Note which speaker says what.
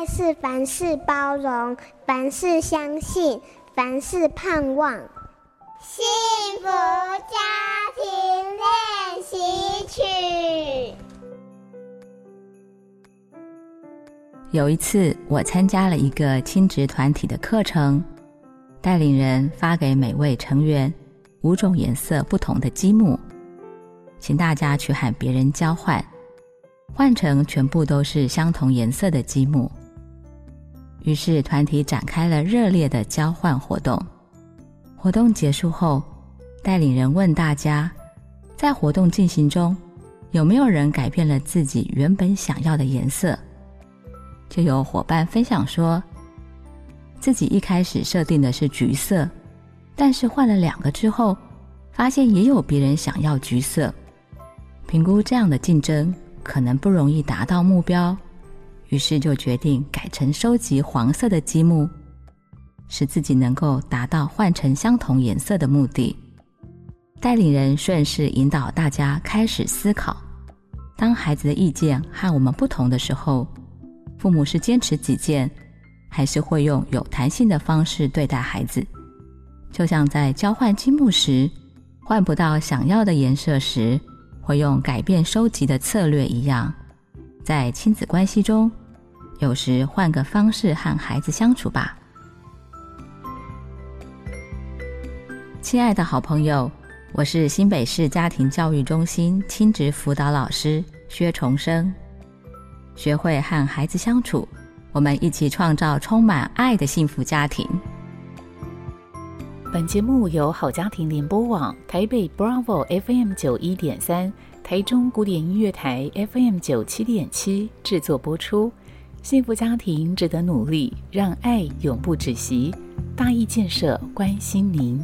Speaker 1: 爱是凡事包容，凡事相信，凡事盼望。幸福家庭练习曲。
Speaker 2: 有一次，我参加了一个亲职团体的课程，带领人发给每位成员五种颜色不同的积木，请大家去喊别人交换，换成全部都是相同颜色的积木。于是，团体展开了热烈的交换活动。活动结束后，带领人问大家，在活动进行中，有没有人改变了自己原本想要的颜色？就有伙伴分享说，自己一开始设定的是橘色，但是换了两个之后，发现也有别人想要橘色。评估这样的竞争可能不容易达到目标，于是就决定改成收集黄色的积木。使自己能够达到换成相同颜色的目的。带领人顺势引导大家开始思考：当孩子的意见和我们不同的时候，父母是坚持己见，还是会用有弹性的方式对待孩子？就像在交换积木时，换不到想要的颜色时，会用改变收集的策略一样，在亲子关系中，有时换个方式和孩子相处吧。亲爱的好朋友，我是新北市家庭教育中心亲职辅导老师薛重生。学会和孩子相处，我们一起创造充满爱的幸福家庭。
Speaker 3: 本节目由好家庭联播网台北 Bravo FM 九一点三、台中古典音乐台 FM 九七点七制作播出。幸福家庭值得努力，让爱永不止息。大义建设关心您。